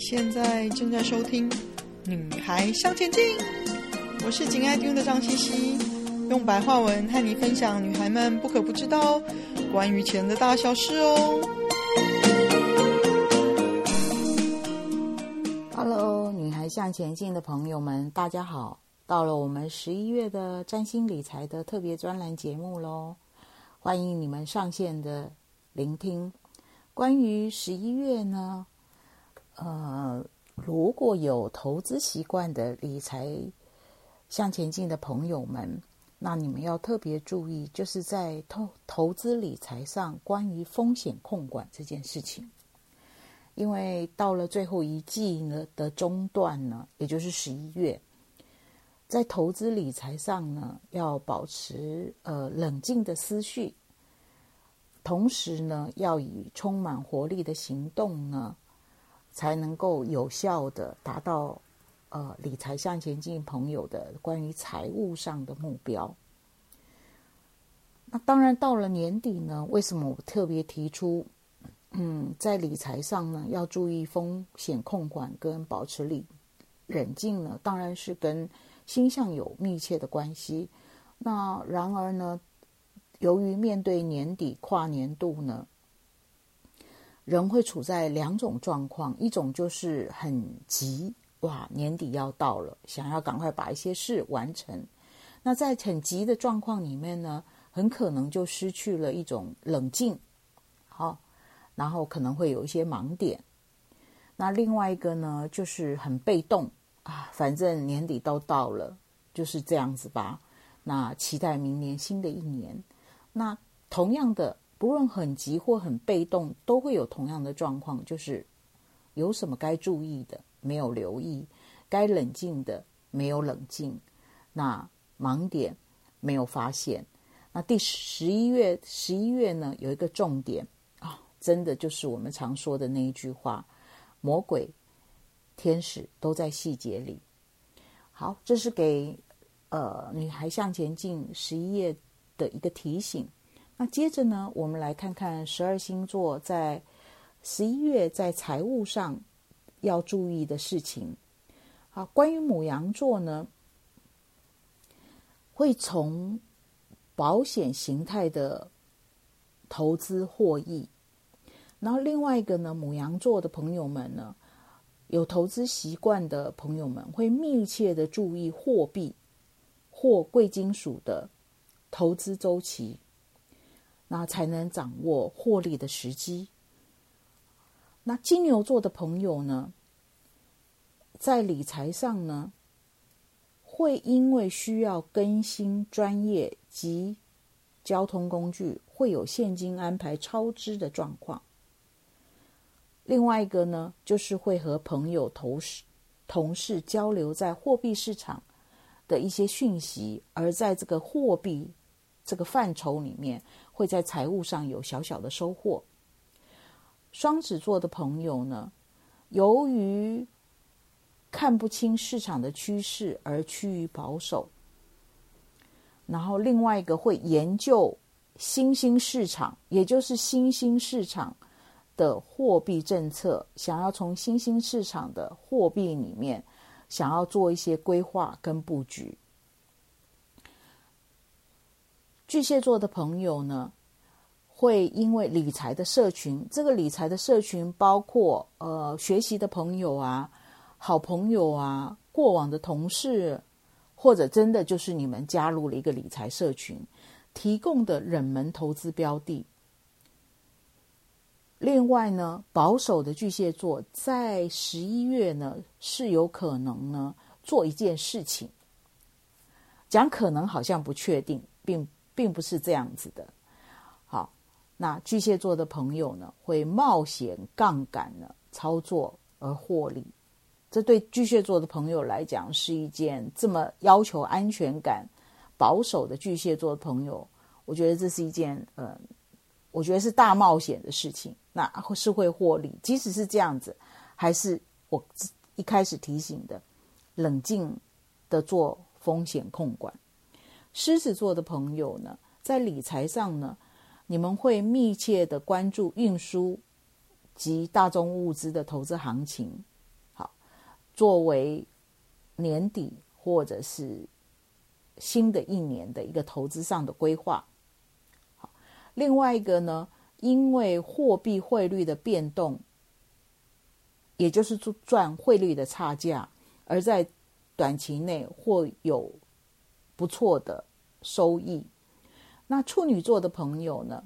现在正在收听《女孩向前进》，我是紧爱听的张茜茜，用白话文和你分享女孩们不可不知道关于钱的大小事哦。Hello，女孩向前进的朋友们，大家好！到了我们十一月的占星理财的特别专栏节目喽，欢迎你们上线的聆听。关于十一月呢，呃，如果有投资习惯的理财向前进的朋友们，那你们要特别注意，就是在投投资理财上，关于风险控管这件事情。因为到了最后一季呢的中段呢，也就是十一月，在投资理财上呢，要保持呃冷静的思绪，同时呢，要以充满活力的行动呢。才能够有效的达到，呃，理财向前进朋友的关于财务上的目标。那当然到了年底呢，为什么我特别提出，嗯，在理财上呢，要注意风险控管跟保持理冷静呢？当然是跟星象有密切的关系。那然而呢，由于面对年底跨年度呢。人会处在两种状况，一种就是很急，哇，年底要到了，想要赶快把一些事完成。那在很急的状况里面呢，很可能就失去了一种冷静，好，然后可能会有一些盲点。那另外一个呢，就是很被动啊，反正年底都到了，就是这样子吧。那期待明年新的一年。那同样的。不论很急或很被动，都会有同样的状况，就是有什么该注意的没有留意，该冷静的没有冷静，那盲点没有发现。那第十一月，十一月呢，有一个重点啊、真的就是我们常说的那一句话：魔鬼、天使都在细节里。好，这是给呃女孩向前进十一月的一个提醒。那接着呢，我们来看看十二星座在十一月在财务上要注意的事情。好，关于母羊座呢，会从保险形态的投资获益。然后另外一个呢，母羊座的朋友们呢，有投资习惯的朋友们会密切的注意货币或贵金属的投资周期。那才能掌握获利的时机。那金牛座的朋友呢，在理财上呢，会因为需要更新专业及交通工具，会有现金安排超支的状况。另外一个呢，就是会和朋友、同事、同事交流在货币市场的一些讯息，而在这个货币这个范畴里面。会在财务上有小小的收获。双子座的朋友呢，由于看不清市场的趋势而趋于保守。然后另外一个会研究新兴市场，也就是新兴市场的货币政策，想要从新兴市场的货币里面想要做一些规划跟布局。巨蟹座的朋友呢，会因为理财的社群，这个理财的社群包括呃学习的朋友啊、好朋友啊、过往的同事，或者真的就是你们加入了一个理财社群，提供的冷门投资标的。另外呢，保守的巨蟹座在十一月呢是有可能呢做一件事情，讲可能好像不确定，并。并不是这样子的，好，那巨蟹座的朋友呢，会冒险杠杆呢操作而获利，这对巨蟹座的朋友来讲是一件这么要求安全感、保守的巨蟹座的朋友，我觉得这是一件呃，我觉得是大冒险的事情，那是会获利，即使是这样子，还是我一开始提醒的，冷静的做风险控管。狮子座的朋友呢，在理财上呢，你们会密切的关注运输及大宗物资的投资行情，好作为年底或者是新的一年的一个投资上的规划。好，另外一个呢，因为货币汇率的变动，也就是赚汇率的差价，而在短期内会有不错的收益。那处女座的朋友呢，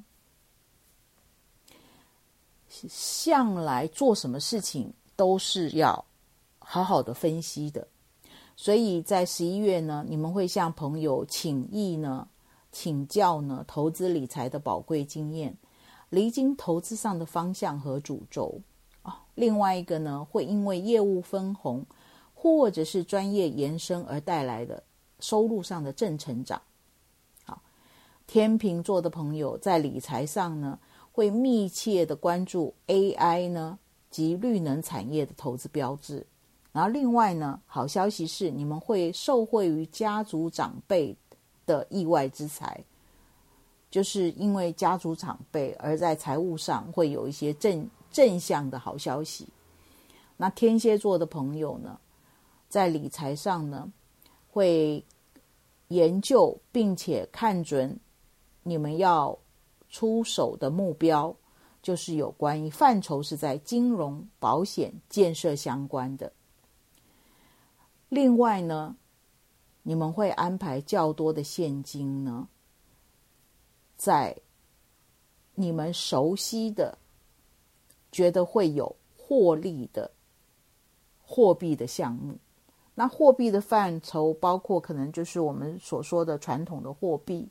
向来做什么事情都是要好好的分析的，所以在十一月呢，你们会向朋友请益呢，请教呢投资理财的宝贵经验，厘清投资上的方向和主轴。另外一个呢，会因为业务分红或者是专业延伸而带来的收入上的正成长。好，天秤座的朋友在理财上呢，会密切的关注 AI 呢及绿能产业的投资标志。然后另外呢，好消息是你们会受惠于家族长辈的意外之财，就是因为家族长辈而在财务上会有一些正。正向的好消息。那天蝎座的朋友呢，在理财上呢，会研究并且看准你们要出手的目标，就是有关于范畴是在金融、保险、建设相关的。另外呢，你们会安排较多的现金呢，在你们熟悉的。觉得会有获利的货币的项目，那货币的范畴包括可能就是我们所说的传统的货币，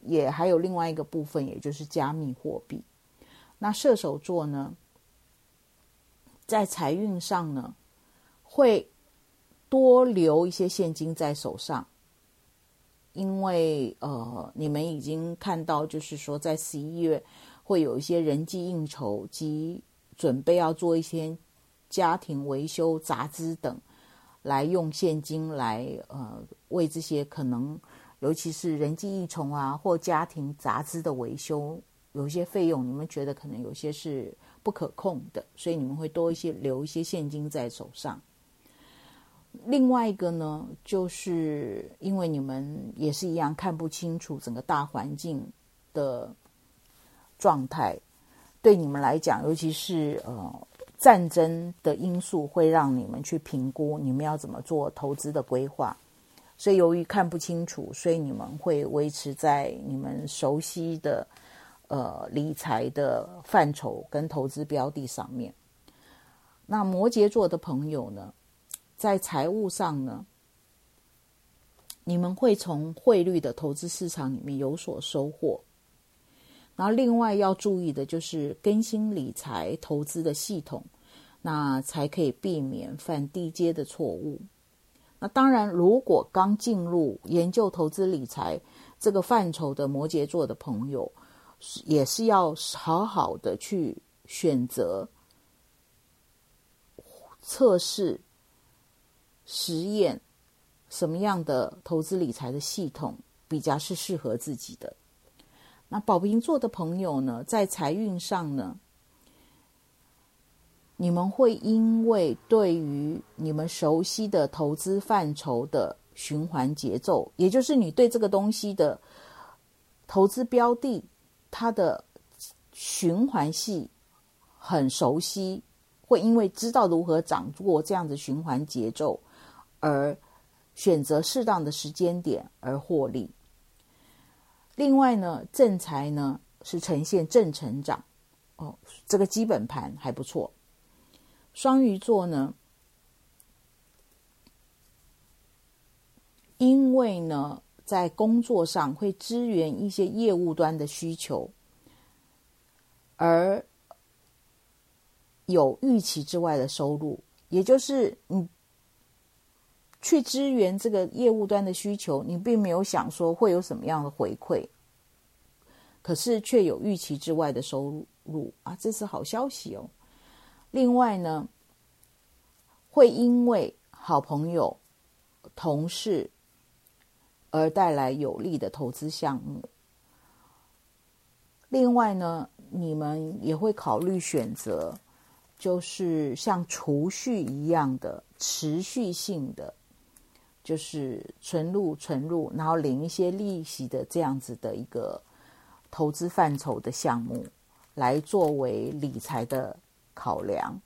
也还有另外一个部分，也就是加密货币。那射手座呢，在财运上呢，会多留一些现金在手上，因为呃，你们已经看到，就是说在十一月。会有一些人际应酬及准备要做一些家庭维修杂支等，来用现金来呃为这些可能尤其是人际应酬啊或家庭杂支的维修有一些费用，你们觉得可能有些是不可控的，所以你们会多一些留一些现金在手上。另外一个呢，就是因为你们也是一样看不清楚整个大环境的。状态对你们来讲，尤其是呃战争的因素，会让你们去评估你们要怎么做投资的规划。所以由于看不清楚，所以你们会维持在你们熟悉的呃理财的范畴跟投资标的上面。那摩羯座的朋友呢，在财务上呢，你们会从汇率的投资市场里面有所收获。然后，另外要注意的就是更新理财投资的系统，那才可以避免犯低阶的错误。那当然，如果刚进入研究投资理财这个范畴的摩羯座的朋友，也是要好好的去选择、测试、实验什么样的投资理财的系统比较是适合自己的。那宝瓶座的朋友呢，在财运上呢，你们会因为对于你们熟悉的投资范畴的循环节奏，也就是你对这个东西的投资标的，它的循环系很熟悉，会因为知道如何掌握这样的循环节奏，而选择适当的时间点而获利。另外呢，正财呢是呈现正成长，哦，这个基本盘还不错。双鱼座呢，因为呢在工作上会支援一些业务端的需求，而有预期之外的收入，也就是你。去支援这个业务端的需求，你并没有想说会有什么样的回馈，可是却有预期之外的收入啊，这是好消息哦。另外呢，会因为好朋友、同事而带来有利的投资项目。另外呢，你们也会考虑选择，就是像储蓄一样的。持续性的，就是存入存入，然后领一些利息的这样子的一个投资范畴的项目，来作为理财的考量。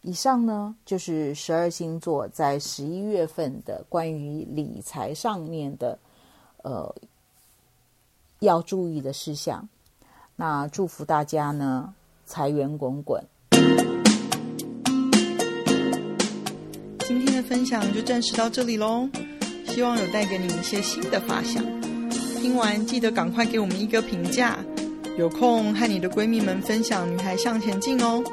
以上呢，就是十二星座在十一月份的关于理财上面的呃要注意的事项。那祝福大家呢，财源滚滚。今天的分享就暂时到这里喽，希望有带给你一些新的发想。听完记得赶快给我们一个评价，有空和你的闺蜜们分享《女孩向前进》哦。